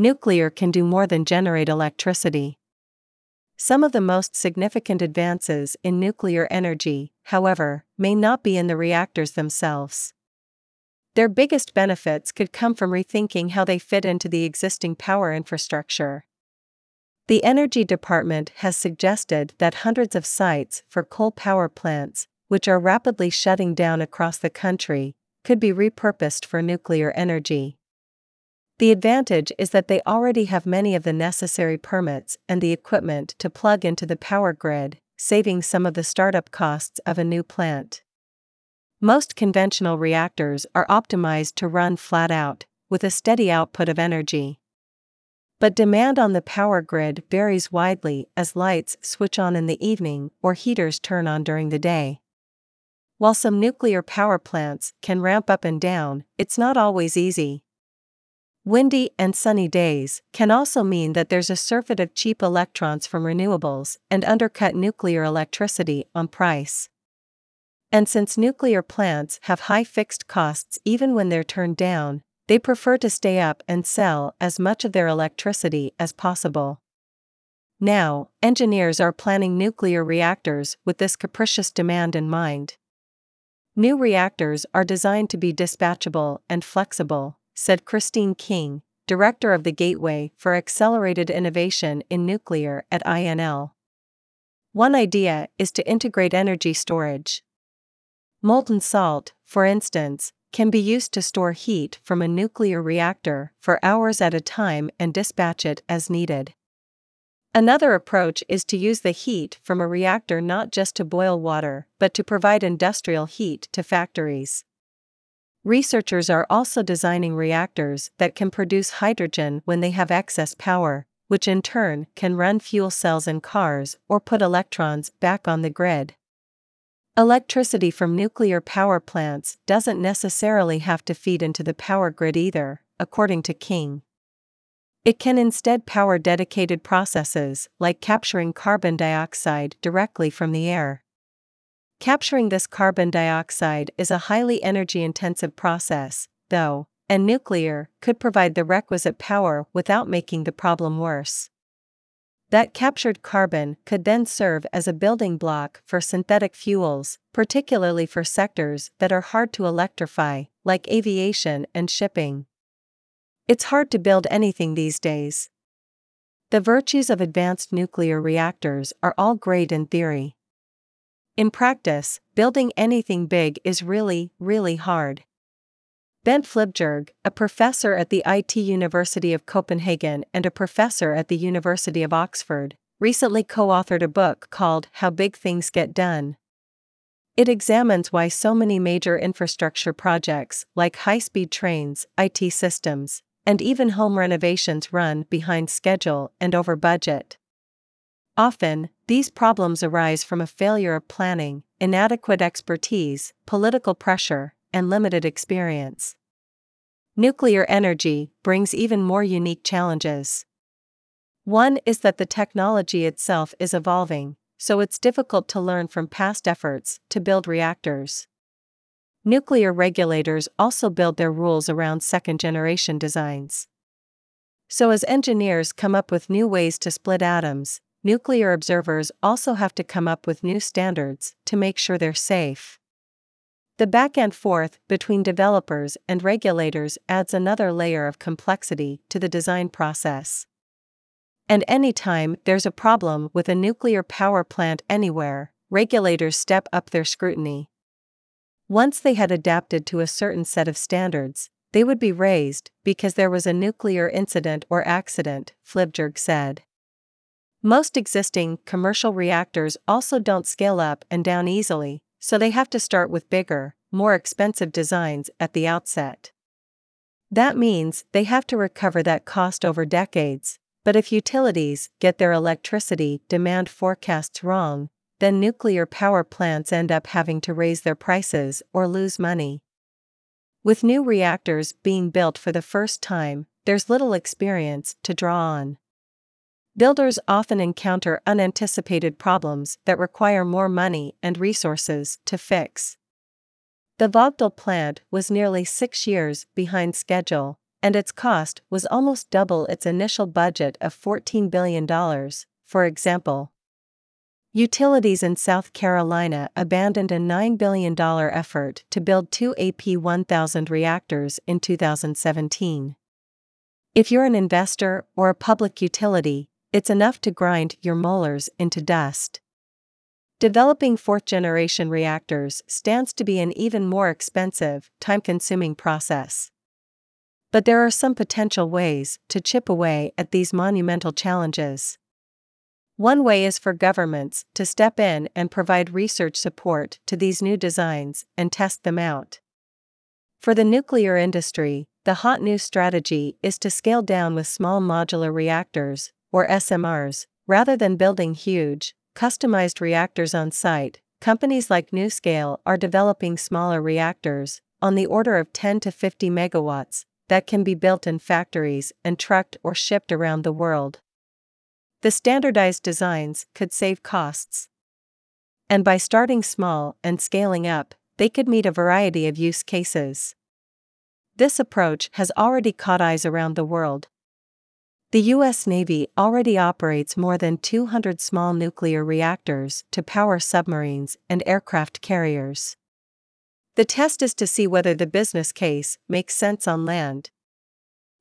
Nuclear can do more than generate electricity. Some of the most significant advances in nuclear energy, however, may not be in the reactors themselves. Their biggest benefits could come from rethinking how they fit into the existing power infrastructure. The Energy Department has suggested that hundreds of sites for coal power plants, which are rapidly shutting down across the country, could be repurposed for nuclear energy. The advantage is that they already have many of the necessary permits and the equipment to plug into the power grid, saving some of the startup costs of a new plant. Most conventional reactors are optimized to run flat out, with a steady output of energy. But demand on the power grid varies widely as lights switch on in the evening or heaters turn on during the day. While some nuclear power plants can ramp up and down, it's not always easy. Windy and sunny days can also mean that there's a surfeit of cheap electrons from renewables and undercut nuclear electricity on price. And since nuclear plants have high fixed costs even when they're turned down, they prefer to stay up and sell as much of their electricity as possible. Now, engineers are planning nuclear reactors with this capricious demand in mind. New reactors are designed to be dispatchable and flexible, said Christine King, director of the Gateway for Accelerated Innovation in Nuclear at INL. One idea is to integrate energy storage. Molten salt, for instance, can be used to store heat from a nuclear reactor for hours at a time and dispatch it as needed. Another approach is to use the heat from a reactor not just to boil water, but to provide industrial heat to factories. Researchers are also designing reactors that can produce hydrogen when they have excess power, which in turn can run fuel cells in cars or put electrons back on the grid. Electricity from nuclear power plants doesn't necessarily have to feed into the power grid either, according to King. It can instead power dedicated processes, like capturing carbon dioxide directly from the air. Capturing this carbon dioxide is a highly energy intensive process, though, and nuclear could provide the requisite power without making the problem worse. That captured carbon could then serve as a building block for synthetic fuels, particularly for sectors that are hard to electrify, like aviation and shipping. It's hard to build anything these days. The virtues of advanced nuclear reactors are all great in theory. In practice, building anything big is really, really hard. Bent Flyvbjerg, a professor at the IT University of Copenhagen and a professor at the University of Oxford, recently co authored a book called How Big Things Get Done. It examines why so many major infrastructure projects, like high speed trains, IT systems, and even home renovations, run behind schedule and over budget. Often, these problems arise from a failure of planning, inadequate expertise, political pressure, and limited experience. Nuclear energy brings even more unique challenges. One is that the technology itself is evolving, so it's difficult to learn from past efforts to build reactors. Nuclear regulators also build their rules around second generation designs. So, as engineers come up with new ways to split atoms, nuclear observers also have to come up with new standards to make sure they're safe. The back and forth between developers and regulators adds another layer of complexity to the design process. And anytime there's a problem with a nuclear power plant anywhere, regulators step up their scrutiny. Once they had adapted to a certain set of standards, they would be raised because there was a nuclear incident or accident, Flyvbjerg said. Most existing commercial reactors also don't scale up and down easily, so they have to start with bigger, more expensive designs at the outset. That means they have to recover that cost over decades, but if utilities get their electricity demand forecasts wrong, then nuclear power plants end up having to raise their prices or lose money. With new reactors being built for the first time, there's little experience to draw on. Builders often encounter unanticipated problems that require more money and resources to fix. The Vogtle plant was nearly six years behind schedule, and its cost was almost double its initial budget of $14 billion, for example. Utilities in South Carolina abandoned a $9 billion effort to build two AP 1000 reactors in 2017. If you're an investor or a public utility, it's enough to grind your molars into dust. Developing fourth generation reactors stands to be an even more expensive, time consuming process. But there are some potential ways to chip away at these monumental challenges. One way is for governments to step in and provide research support to these new designs and test them out. For the nuclear industry, the hot new strategy is to scale down with small modular reactors, or SMRs, rather than building huge, customized reactors on site. Companies like NuScale are developing smaller reactors, on the order of 10 to 50 megawatts, that can be built in factories and trucked or shipped around the world. The standardized designs could save costs. And by starting small and scaling up, they could meet a variety of use cases. This approach has already caught eyes around the world. The U.S. Navy already operates more than 200 small nuclear reactors to power submarines and aircraft carriers. The test is to see whether the business case makes sense on land.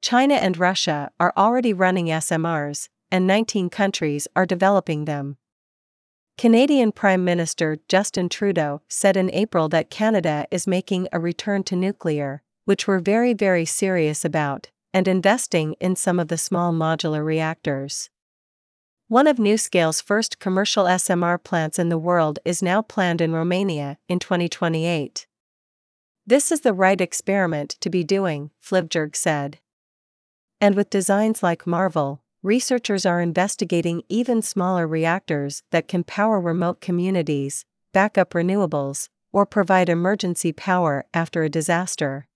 China and Russia are already running SMRs, and 19 countries are developing them. Canadian Prime Minister Justin Trudeau said in April that Canada is making a return to nuclear, which we're very, very serious about, and investing in some of the small modular reactors. One of NuScale's first commercial SMR plants in the world is now planned in Romania in 2028. This is the right experiment to be doing, Flyvbjerg said. And with designs like Marvel, researchers are investigating even smaller reactors that can power remote communities, back up renewables, or provide emergency power after a disaster.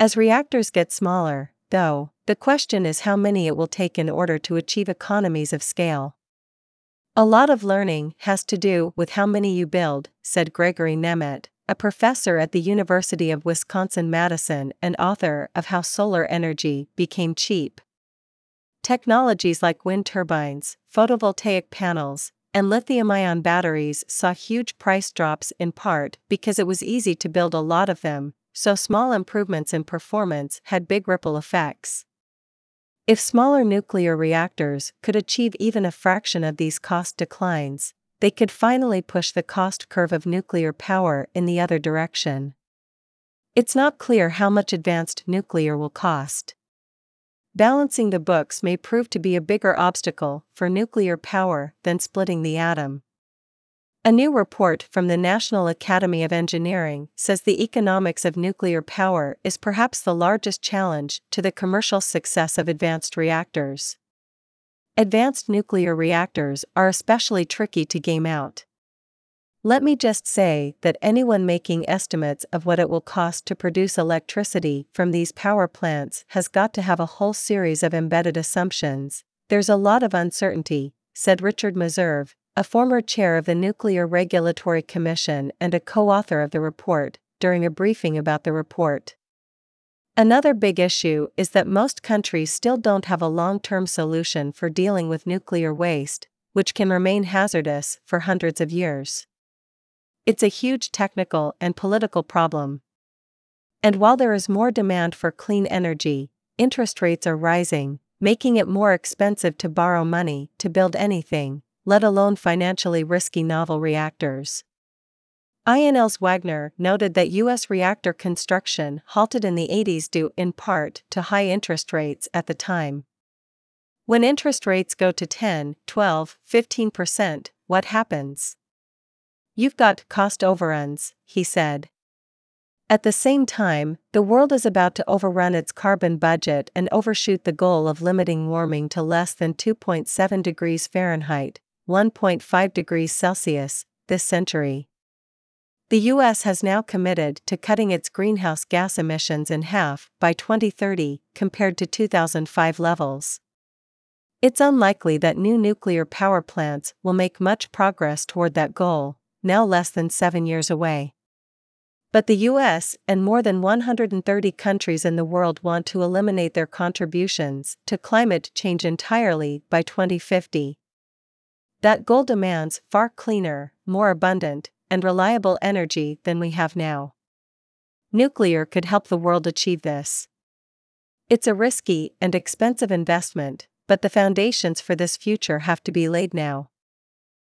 As reactors get smaller, though, the question is how many it will take in order to achieve economies of scale. A lot of learning has to do with how many you build, said Gregory Nemet, a professor at the University of Wisconsin Madison and author of How Solar Energy Became Cheap. Technologies like wind turbines, photovoltaic panels, and lithium ion batteries saw huge price drops in part because it was easy to build a lot of them, so small improvements in performance had big ripple effects. If smaller nuclear reactors could achieve even a fraction of these cost declines, they could finally push the cost curve of nuclear power in the other direction. It's not clear how much advanced nuclear will cost. Balancing the books may prove to be a bigger obstacle for nuclear power than splitting the atom. A new report from the National Academy of Engineering says the economics of nuclear power is perhaps the largest challenge to the commercial success of advanced reactors. Advanced nuclear reactors are especially tricky to game out. Let me just say that anyone making estimates of what it will cost to produce electricity from these power plants has got to have a whole series of embedded assumptions. There's a lot of uncertainty, said Richard Meserve, a former chair of the Nuclear Regulatory Commission and a co author of the report, during a briefing about the report. Another big issue is that most countries still don't have a long term solution for dealing with nuclear waste, which can remain hazardous for hundreds of years. It's a huge technical and political problem. And while there is more demand for clean energy, interest rates are rising, making it more expensive to borrow money to build anything, let alone financially risky novel reactors. INL's Wagner noted that U.S. reactor construction halted in the 80s due in part to high interest rates at the time. When interest rates go to 10, 12, 15%, what happens? You've got cost overruns, he said. At the same time, the world is about to overrun its carbon budget and overshoot the goal of limiting warming to less than 2.7 degrees Fahrenheit, 1.5 degrees Celsius, this century. The U.S. has now committed to cutting its greenhouse gas emissions in half by 2030 compared to 2005 levels. It's unlikely that new nuclear power plants will make much progress toward that goal, now less than seven years away. But the US and more than 130 countries in the world want to eliminate their contributions to climate change entirely by 2050. That goal demands far cleaner, more abundant, and reliable energy than we have now. Nuclear could help the world achieve this. It's a risky and expensive investment, but the foundations for this future have to be laid now.